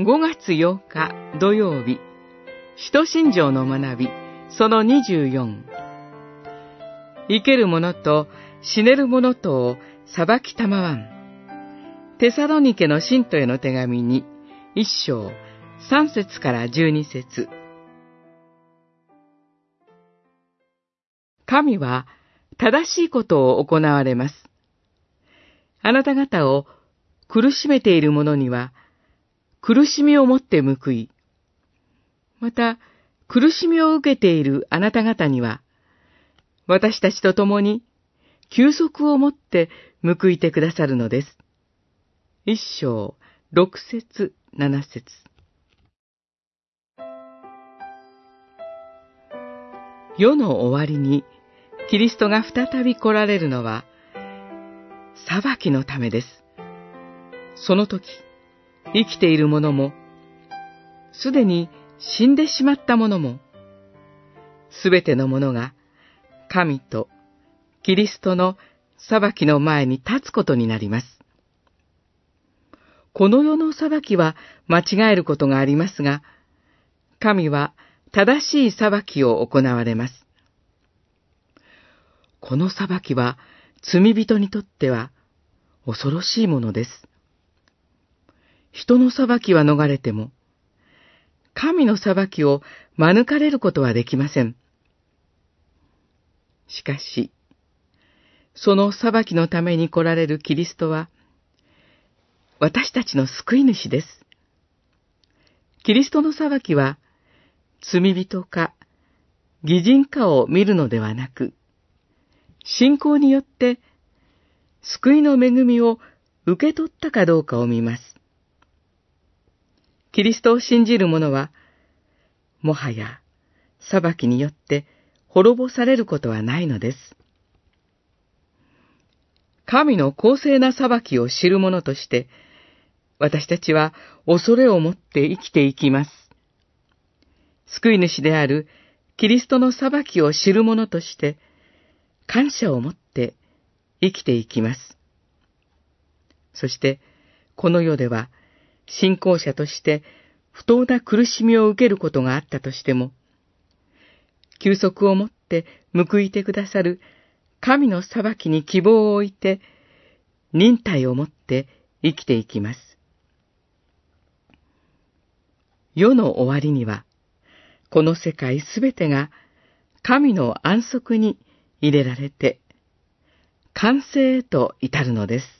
5月8日土曜日、使徒信条の学び、その24。生ける者と死ねる者とを裁きたまわん。テサロニケの信徒への手紙に、一章、三節から十二節。神は正しいことを行われます。あなた方を苦しめている者には、苦しみをもって報い、また、苦しみを受けているあなた方には、私たちと共に、休息をもって報いてくださるのです。一章、六節、七節。世の終わりに、キリストが再び来られるのは、裁きのためです。その時、生きている者も、すでに死んでしまった者も、すべての者が、神とキリストの裁きの前に立つことになります。この世の裁きは間違えることがありますが、神は正しい裁きを行われます。この裁きは罪人にとっては恐ろしいものです。人の裁きは逃れても、神の裁きを免れることはできません。しかし、その裁きのために来られるキリストは、私たちの救い主です。キリストの裁きは、罪人か、偽人かを見るのではなく、信仰によって救いの恵みを受け取ったかどうかを見ます。キリストを信じる者は、もはや裁きによって滅ぼされることはないのです。神の公正な裁きを知る者として、私たちは恐れを持って生きていきます。救い主であるキリストの裁きを知る者として、感謝を持って生きていきます。そして、この世では、信仰者として不当な苦しみを受けることがあったとしても、休息をもって報いてくださる神の裁きに希望を置いて、忍耐をもって生きていきます。世の終わりには、この世界すべてが神の安息に入れられて、完成へと至るのです。